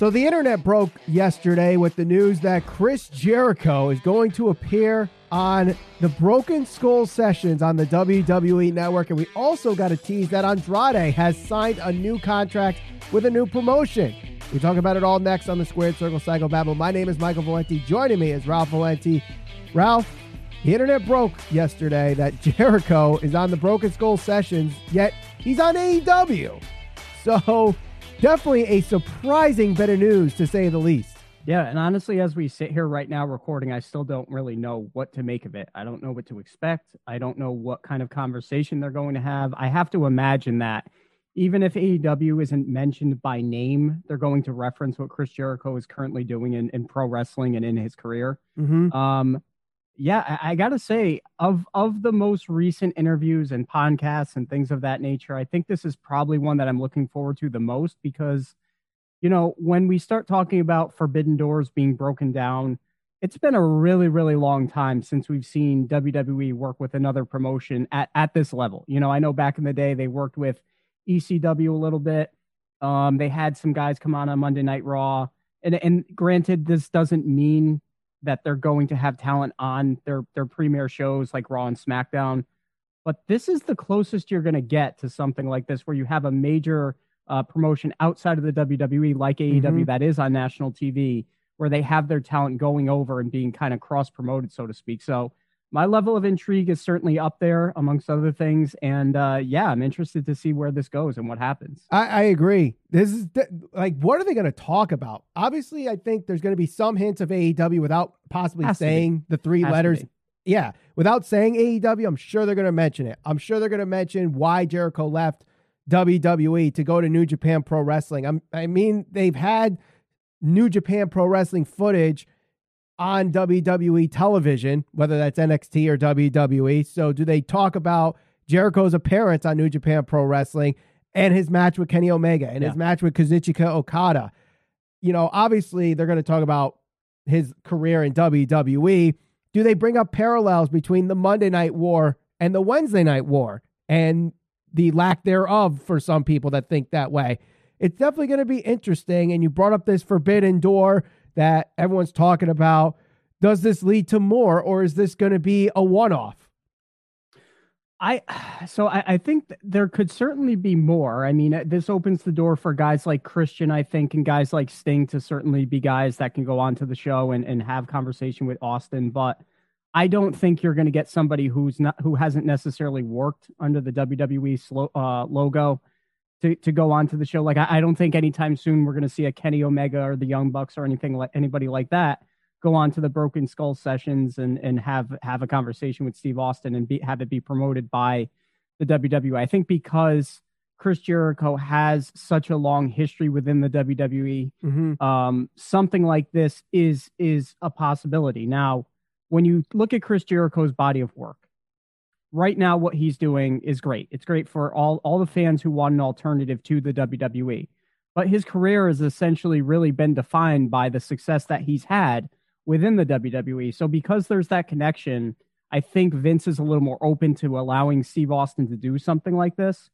So the internet broke yesterday with the news that Chris Jericho is going to appear on the Broken Skull sessions on the WWE network. And we also got a tease that Andrade has signed a new contract with a new promotion. We talk about it all next on the Squared Circle Psycho Babble. My name is Michael Valenti. Joining me is Ralph Valenti. Ralph, the internet broke yesterday that Jericho is on the Broken Skull sessions, yet he's on AEW. So definitely a surprising bit of news to say the least. Yeah, and honestly, as we sit here right now recording, I still don't really know what to make of it. I don't know what to expect. I don't know what kind of conversation they're going to have. I have to imagine that even if AEW isn't mentioned by name, they're going to reference what Chris Jericho is currently doing in, in pro wrestling and in his career. Mm-hmm. Um, yeah, I, I got to say, of of the most recent interviews and podcasts and things of that nature, I think this is probably one that I'm looking forward to the most because, you know, when we start talking about forbidden doors being broken down, it's been a really, really long time since we've seen WWE work with another promotion at at this level. You know, I know back in the day they worked with ECW a little bit. Um, they had some guys come on on Monday Night Raw, and and granted, this doesn't mean that they're going to have talent on their their premier shows like Raw and SmackDown. But this is the closest you're going to get to something like this, where you have a major uh, promotion outside of the WWE, like AEW, Mhm. that is on national TV, where they have their talent going over and being kind of cross promoted, so to speak. So my level of intrigue is certainly up there, amongst other things. And uh, yeah, I'm interested to see where this goes and what happens. I, I agree. This is th- like, what are they going to talk about? Obviously, I think there's going to be some hints of AEW without possibly Has saying the three Has letters. Yeah, without saying AEW, I'm sure they're going to mention it. I'm sure they're going to mention why Jericho left WWE to go to New Japan Pro Wrestling. I'm, I mean, they've had New Japan Pro Wrestling footage on WWE television, whether that's NXT or WWE. So, do they talk about Jericho's appearance on New Japan Pro Wrestling and his match with Kenny Omega and his match with Kazuchika Okada? You know, obviously, they're going to talk about his career in WWE. Do they bring up parallels between the Monday Night War and the Wednesday Night War and the lack thereof for some people that think that way? It's definitely going to be interesting. And you brought up this forbidden door that everyone's talking about. Does this lead to more, or is this going to be a one off? I so I, I think th- there could certainly be more. I mean, uh, this opens the door for guys like Christian, I think, and guys like Sting to certainly be guys that can go onto the show and, and have conversation with Austin. But I don't think you're going to get somebody who's not who hasn't necessarily worked under the WWE uh, logo to to go on to the show. Like I, I don't think anytime soon we're going to see a Kenny Omega or the Young Bucks or anything like anybody like that go on to the Broken Skull sessions and and have have a conversation with Steve Austin and be, have it be promoted by the WWE. I think because Chris Jericho has such a long history within the WWE, Mm-hmm. um, something like this is is a possibility. Now, when you look at Chris Jericho's body of work, right now what he's doing is great. It's great for all all the fans who want an alternative to the WWE. But his career has essentially really been defined by the success that he's had within the WWE. So because there's that connection, I think Vince is a little more open to allowing Steve Austin to do something like this.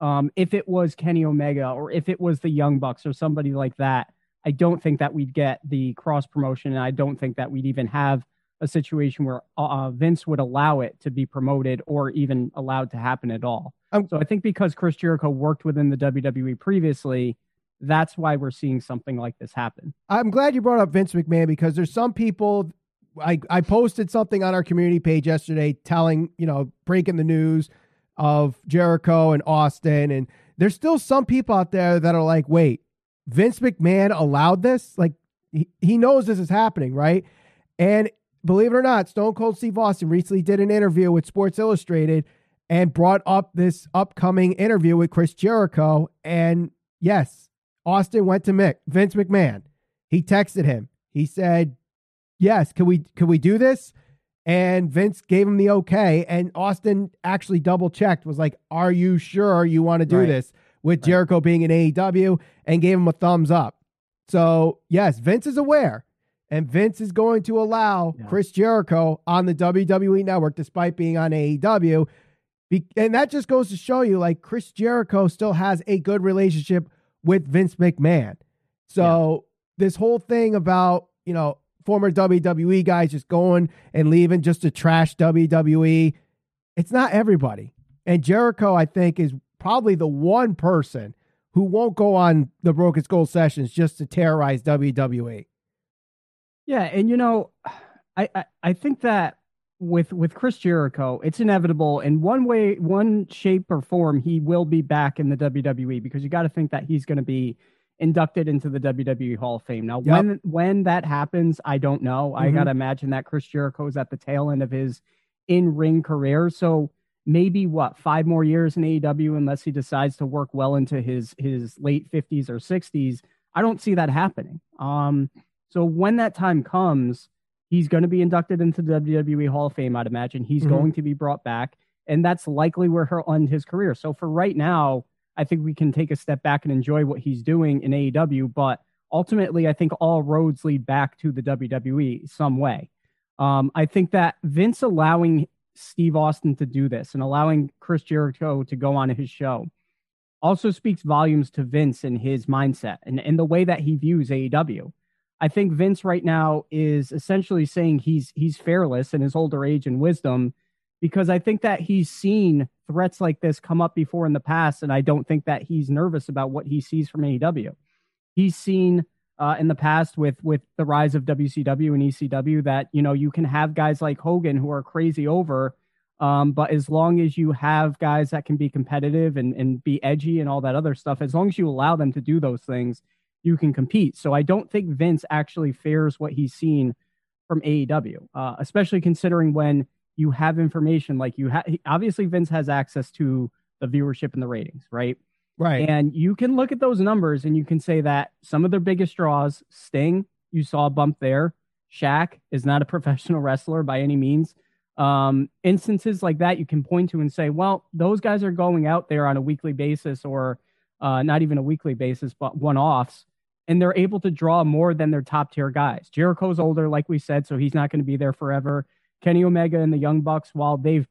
Um, if it was Kenny Omega or if it was the Young Bucks or somebody like that, I don't think that we'd get the cross promotion, and I don't think that we'd even have a situation where uh, Vince would allow it to be promoted or even allowed to happen at all. Um, so I think because Chris Jericho worked within the WWE previously, that's why we're seeing something like this happen. I'm glad you brought up Vince McMahon because there's some people. I, I posted something on our community page yesterday telling, you know, breaking the news of Jericho and Austin. And there's still some people out there that are like, wait, Vince McMahon allowed this? Like, he, he knows this is happening, right? And believe it or not, Stone Cold Steve Austin recently did an interview with Sports Illustrated and brought up this upcoming interview with Chris Jericho. And yes, Austin went to Mick, Vince McMahon. He texted him. He said, "Yes, can we can we do this?" And Vince gave him the okay. And Austin actually double checked, was like, "Are you sure you want to do Right. this?" With Jericho being in AEW, and gave him a thumbs up. So yes, Vince is aware, and Vince is going to allow Yeah. Chris Jericho on the WWE network, despite being on AEW. Be- and that just goes to show you, like Chris Jericho still has a good relationship with Vince McMahon. So this whole thing about, you know, former WWE guys just going and leaving just to trash WWE, it's not everybody. And Jericho, I think, is probably the one person who won't go on the Broken Skull sessions just to terrorize WWE. Yeah, and you know, I, I, I think that with with Chris Jericho, it's inevitable in one way, one shape or form, he will be back in the WWE because you got to think that he's going to be inducted into the WWE Hall of Fame. Now, yep. when when that happens, I don't know. Mm-hmm. I got to imagine that Chris Jericho is at the tail end of his in ring career, so maybe what five more years in AEW unless he decides to work well into his his late 50s or 60s. I don't see that happening. Um, so when that time comes He's going to be inducted into the WWE Hall of Fame, I'd imagine. He's mm-hmm. going to be brought back, and that's likely where he'll end his career. So for right now, I think we can take a step back and enjoy what he's doing in AEW. But ultimately, I think all roads lead back to the WWE some way. Um, I think that Vince allowing Steve Austin to do this and allowing Chris Jericho to go on his show also speaks volumes to Vince and his mindset and, and the way that he views AEW. I think Vince right now is essentially saying he's he's fearless in his older age and wisdom because I think that he's seen threats like this come up before in the past, and I don't think that he's nervous about what he sees from AEW. He's seen uh, in the past with with the rise of WCW and ECW that you know you can have guys like Hogan who are crazy over, um, but as long as you have guys that can be competitive and and be edgy and all that other stuff, as long as you allow them to do those things, you can compete. So I don't think Vince actually fears what he's seen from AEW, uh, especially considering when you have information like you have. Obviously, Vince has access to the viewership and the ratings, right? Right. And you can look at those numbers and you can say that some of their biggest draws, Sting, you saw a bump there. Shaq is not a professional wrestler by any means. Um, instances like that you can point to and say, well, those guys are going out there on a weekly basis or uh, not even a weekly basis, but one offs and they're able to draw more than their top tier guys. Jericho's older, like we said, so he's not going to be there forever. Kenny Omega and the Young Bucks, while they've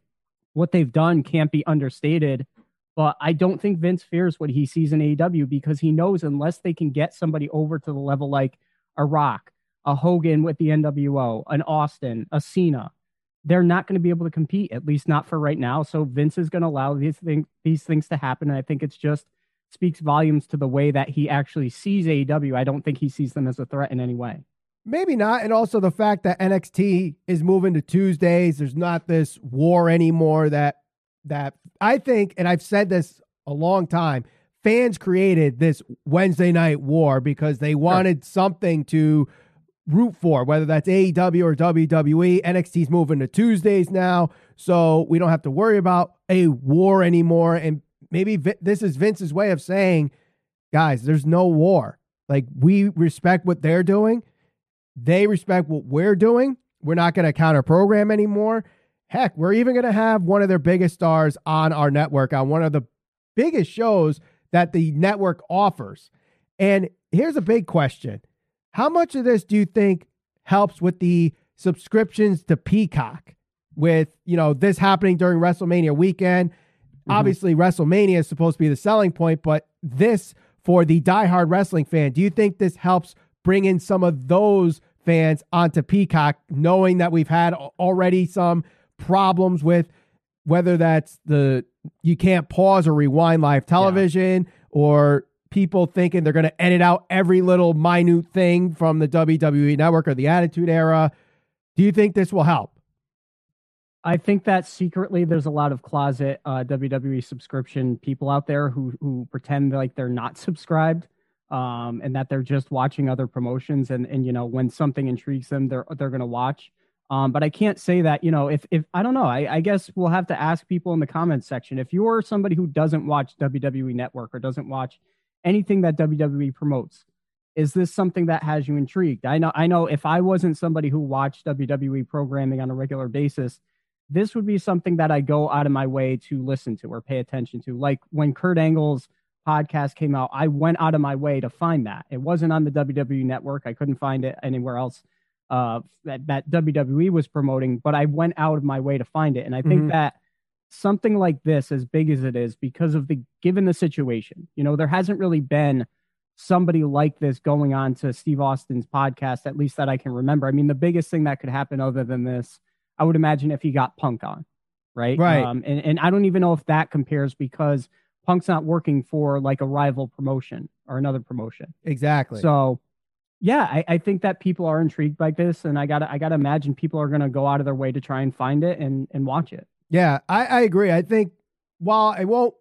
what they've done can't be understated, but I don't think Vince fears what he sees in AEW because he knows unless they can get somebody over to the level like a Rock, a Hogan with the NWO, an Austin, a Cena, they're not going to be able to compete, at least not for right now. So Vince is going to allow these things these things to happen. And I think it's just speaks volumes to the way that he actually sees AEW. I don't think he sees them as a threat in any way. Maybe not. And also the fact that NXT is moving to Tuesdays, there's not this war anymore that that I think, and I've said this a long time, fans created this Wednesday night war because they wanted sure. something to root for, whether that's AEW or WWE. NXT's moving to Tuesdays now, so we don't have to worry about a war anymore. And maybe this is Vince's way of saying, guys, there's no war. Like we respect what they're doing. They respect what we're doing. We're not going to counter program anymore. Heck, we're even going to have one of their biggest stars on our network on one of the biggest shows that the network offers. And here's a big question How much of this do you think helps with the subscriptions to Peacock? With, you know, this happening during WrestleMania weekend Mm-hmm. Obviously, WrestleMania is supposed to be the selling point, but this for the diehard wrestling fan, do you think this helps bring in some of those fans onto Peacock, knowing that we've had already some problems with whether that's the you can't pause or rewind live television yeah. or people thinking they're going to edit out every little minute thing from the WWE network or the Attitude Era. Do you think this will help? I think that secretly there's a lot of closet uh, WWE subscription people out there who who pretend like they're not subscribed um, and that they're just watching other promotions and and you know when something intrigues them they're they're gonna watch. Um, but I can't say that you know if if I don't know I, I guess we'll have to ask people in the comments section if you're somebody who doesn't watch WWE Network or doesn't watch anything that WWE promotes is this something that has you intrigued? I know I know if I wasn't somebody who watched WWE programming on a regular basis this would be something that I go out of my way to listen to or pay attention to. Like when Kurt Angle's podcast came out, I went out of my way to find that. It wasn't on the WWE network. I couldn't find it anywhere else uh, that, that WWE was promoting, but I went out of my way to find it. And I think mm-hmm. that something like this, as big as it is, because of the given the situation, you know, there hasn't really been somebody like this going on to Steve Austin's podcast, at least that I can remember. I mean, the biggest thing that could happen other than this, I would imagine if he got Punk on, right? Right. Um, and, and I don't even know if that compares because Punk's not working for like a rival promotion or another promotion. Exactly. So, yeah, I, I think that people are intrigued by this, and I gotta I gotta imagine people are gonna go out of their way to try and find it and and watch it. Yeah, I, I agree. I think while I won't,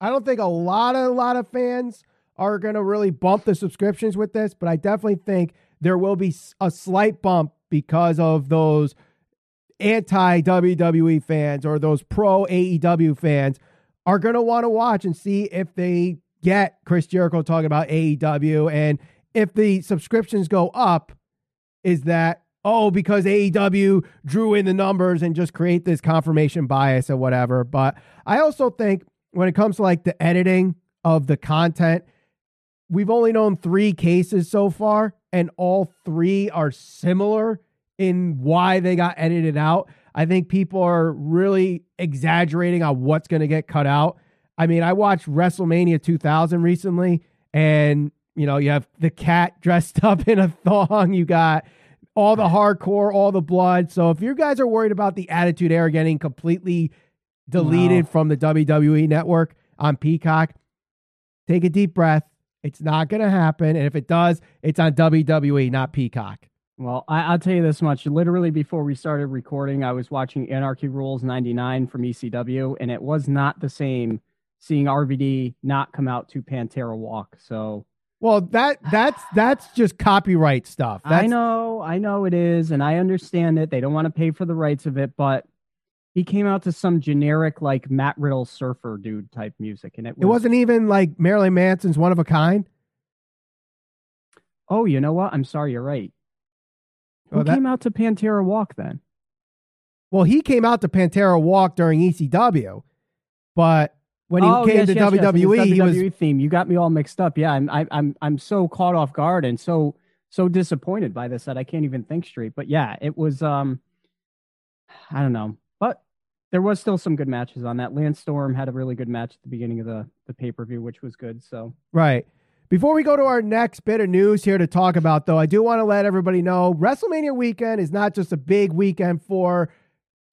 I don't think a lot of a lot of fans are going to really bump the subscriptions with this, but I definitely think there will be a slight bump because of those anti WWE fans or those pro AEW fans are going to want to watch and see if they get Chris Jericho talking about AEW and if the subscriptions go up is that oh, because AEW drew in the numbers and just create this confirmation bias or whatever. But I also think when it comes to like the editing of the content, we've only known three cases so far, and all three are similar in why they got edited out. I think people are really exaggerating on what's going to get cut out. I mean, I watched WrestleMania 2000 recently, and you know, you have the cat dressed up in a thong. You got all the hardcore, all the blood. So if you guys are worried about the Attitude Era getting completely deleted from the WWE network on Peacock, take a deep breath. It's not going to happen. And if it does, it's on WWE, not Peacock. Well, I, will tell you this much. Literally, before we started recording, I was watching Anarchy Rulz 99 from ECW, and it was not the same seeing RVD not come out to Pantera Walk. So well, that that's that's just copyright stuff. That's, I know, I know it is, and I understand it. They don't want to pay for the rights of it, but he came out to some generic like Matt Riddle surfer dude type music, and it was, it wasn't even like Marilyn Manson's "One of a Kind." Oh, you know what? I'm sorry, you're right. Who oh, that... came out to Pantera Walk then? Well, he came out to Pantera Walk during ECW, but when he oh, came yes, to yes, WWE, yes. he WWE was theme. You got me all mixed up. Yeah, I'm I'm I'm so caught off guard and so so disappointed by this that I can't even think straight. But yeah, it was um I don't know. But there was still some good matches on that. Lance Storm had a really good match at the beginning of the the pay-per-view, which was good. So Right. Before we go to our next bit of news here to talk about, though, I do want to let everybody know WrestleMania weekend is not just a big weekend for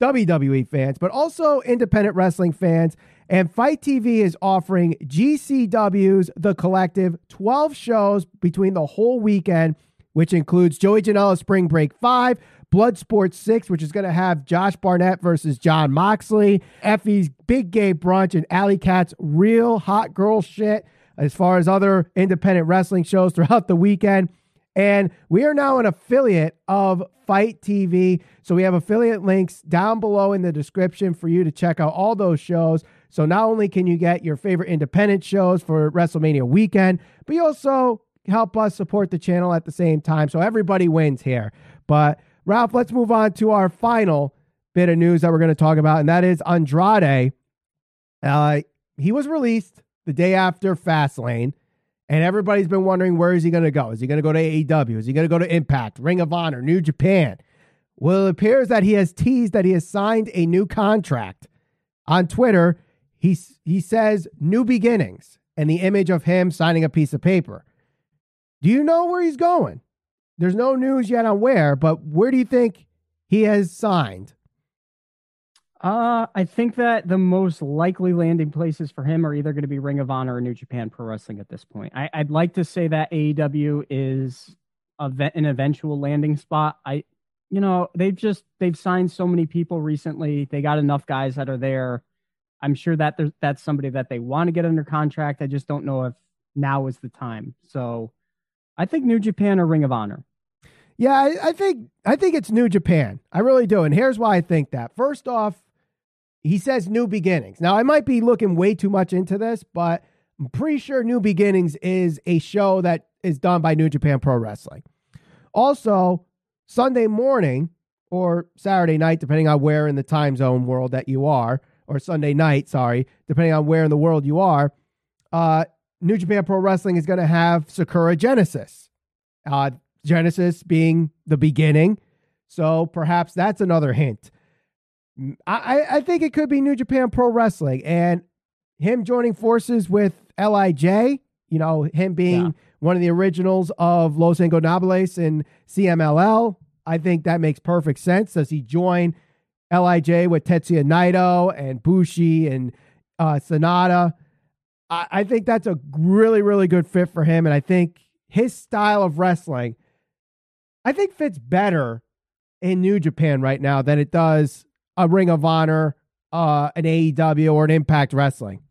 WWE fans, but also independent wrestling fans. And FITE TV is offering GCW's The Collective 12 shows between the whole weekend, which includes Joey Janela's Spring Break 5, Bloodsport 6, which is going to have Josh Barnett versus Jon Moxley, Effy's Big Gay Brunch, and Alley Cat's Real Hot Girl Shit, as far as other independent wrestling shows throughout the weekend. And we are now an affiliate of FITE TV. So we have affiliate links down below in the description for you to check out all those shows. So not only can you get your favorite independent shows for WrestleMania weekend, but you also help us support the channel at the same time. So everybody wins here. But Ralph, let's move on to our final bit of news that we're going to talk about, and that is Andrade. Uh, he was released the day after Fastlane. And everybody's been wondering where is he going to go? Is he going to go to AEW? Is he going to go to Impact, Ring of Honor, New Japan? Well, it appears that he has teased that he has signed a new contract. On Twitter, he, he says new beginnings and the image of him signing a piece of paper. Do you know where he's going? There's no news yet on where, but where do you think he has signed? Uh, I think that the most likely landing places for him are either going to be Ring of Honor or New Japan Pro Wrestling at this point. I, would like to say that AEW is an eventual landing spot. I, you know, they've just they've signed so many people recently. They got enough guys that are there. I'm sure that that's somebody that they want to get under contract. I just don't know if now is the time. So, I think New Japan or Ring of Honor. Yeah, I, I think I think it's New Japan. I really do, and here's why I think that. First off he says New Beginnings. Now, I might be looking way too much into this, but I'm pretty sure New Beginnings is a show that is done by New Japan Pro Wrestling. Also, Sunday morning or Saturday night, depending on where in the time zone world that you are, or Sunday night, sorry, depending on where in the world you are, uh, New Japan Pro Wrestling is going to have Sakura Genesis. Uh, Genesis being the beginning. So perhaps that's another hint. I, I think it could be New Japan Pro Wrestling and him joining forces with LIJ, you know, him being yeah. one of the originals of Los Ingobernables in CMLL. I think that makes perfect sense. Does he join LIJ with Tetsuya Naito and Bushi and uh, Sanada? I, I think that's a really, really good fit for him. And I think his style of wrestling, I think fits better in New Japan right now than it does a Ring of Honor, uh, an AEW, or an Impact Wrestling.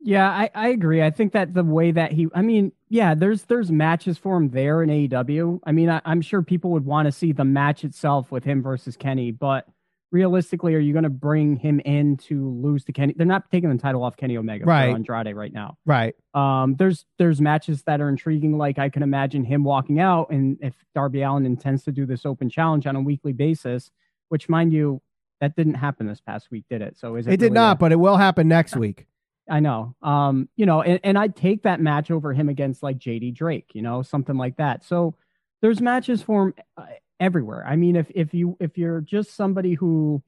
Yeah, I, I agree. I think that the way that he, I mean, yeah, there's there's matches for him there in AEW. I mean, I, I'm sure people would want to see the match itself with him versus Kenny, but realistically, are you going to bring him in to lose to Kenny? They're not taking the title off Kenny Omega Right. for Andrade right now. Right. Um, there's there's matches that are intriguing. Like I can imagine him walking out, and if Darby Allin intends to do this open challenge on a weekly basis, which mind you, that didn't happen this past week, did it? So is it? It did not, a- but it will happen next week. I know. Um, you know, and, and I'd take that match over him against like JD Drake, you know, something like that. So there's matches for him uh, everywhere. I mean, if if you if you're just somebody who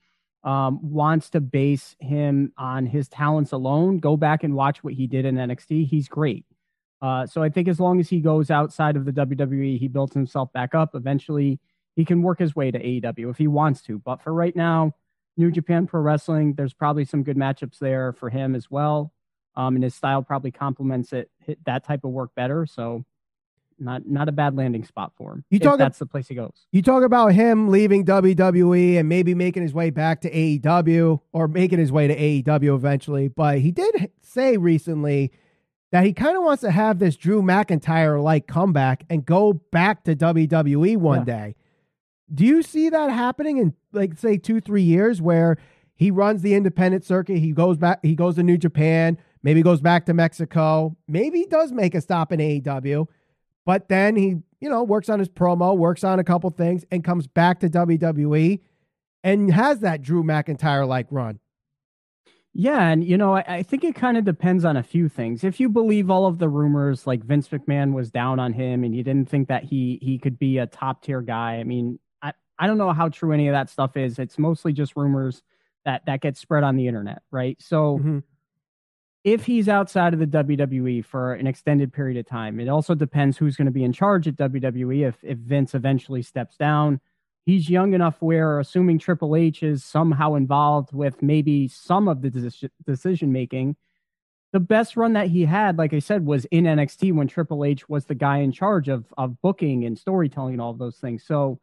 um, wants to base him on his talents alone, go back and watch what he did in NXT. He's great. Uh, so I think as long as he goes outside of the WWE, he builds himself back up. Eventually, he can work his way to AEW if he wants to. But for right now, New Japan Pro Wrestling, there's probably some good matchups there for him as well. Um, and his style probably complements it hit that type of work better. So not not a bad landing spot for him. You talk that's the place he goes. You talk about him leaving WWE and maybe making his way back to AEW or making his way to AEW eventually, but he did say recently that he kind of wants to have this Drew McIntyre like comeback and go back to WWE one Yeah. day. Do you see that happening in like say 2 3 years where he runs the independent circuit, he goes back he goes to New Japan, maybe goes back to Mexico, maybe he does make a stop in AEW, but then he, you know, works on his promo, works on a couple things, and comes back to WWE and has that Drew McIntyre like run. Yeah, and you know, I, I think it kind of depends on a few things. If you believe all of the rumors, like Vince McMahon was down on him, and you didn't think that he he could be a top tier guy. I mean, I don't know how true any of that stuff is. It's mostly just rumors that that get spread on the internet, right? So Mhm. if he's outside of the WWE for an extended period of time, it also depends who's going to be in charge at WWE. If if Vince eventually steps down, he's young enough where, assuming Triple H is somehow involved with maybe some of the decision making, the best run that he had, like I said, was in NXT when Triple H was the guy in charge of of booking and storytelling and all of those things. So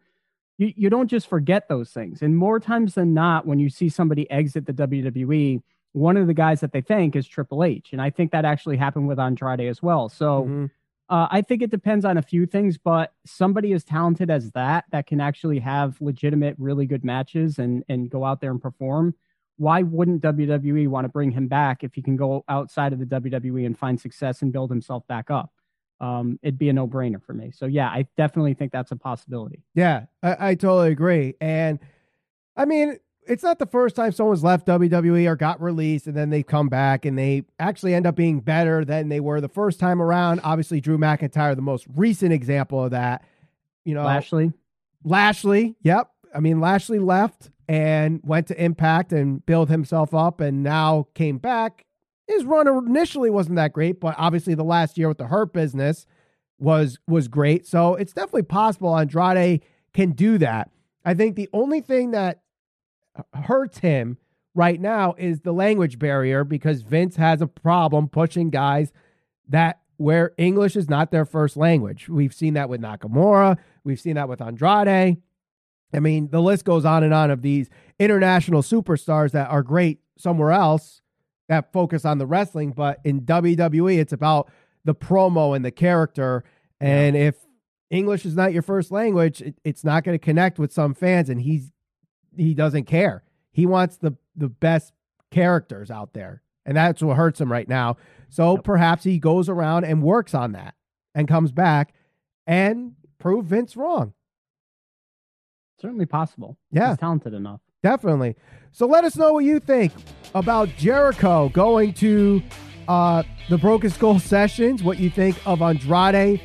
you, you don't just forget those things. And more times than not, when you see somebody exit the WWE, one of the guys that they thank is Triple H. And I think that actually happened with Andrade as well. So Mhm. uh, I think it depends on a few things, but somebody as talented as that, that can actually have legitimate, really good matches and, and go out there and perform. Why wouldn't WWE want to bring him back if he can go outside of the WWE and find success and build himself back up? Um, it'd be a no brainer for me. So, yeah, I definitely think that's a possibility. Yeah, I, I totally agree. And I mean, it's not the first time someone's left WWE or got released and then they come back and they actually end up being better than they were the first time around. Obviously, Drew McIntyre, the most recent example of that. You know, Lashley, Lashley, yep. I mean, Lashley left and went to Impact and built himself up and now came back. His run initially wasn't that great, but obviously the last year with the Hurt business was was great. So it's definitely possible Andrade can do that. I think the only thing that hurts him right now is the language barrier because Vince has a problem pushing guys that where English is not their first language. We've seen that with Nakamura, we've seen that with Andrade. I mean, the list goes on and on of these international superstars that are great somewhere else that focus on the wrestling, but in WWE, it's about the promo and the character. And if English is not your first language, it, it's not going to connect with some fans, and he's he doesn't care. He wants the the best characters out there, and that's what hurts him right now. So Yep. perhaps he goes around and works on that, and comes back and prove Vince wrong. certainly possible. Yeah. He's talented enough. Definitely. So let us know what you think about Jericho going to uh, the Broken Skull Sessions, what you think of Andrade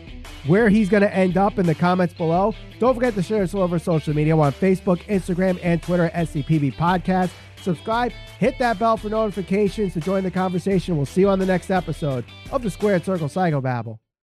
where he's going to end up in the comments below. Don't forget to share us all over social media. We're on Facebook, Instagram, and Twitter at SCPB Podcast. Subscribe, hit that bell for notifications to join the conversation. We'll see you on the next episode of the Squared Circle Psychobabble.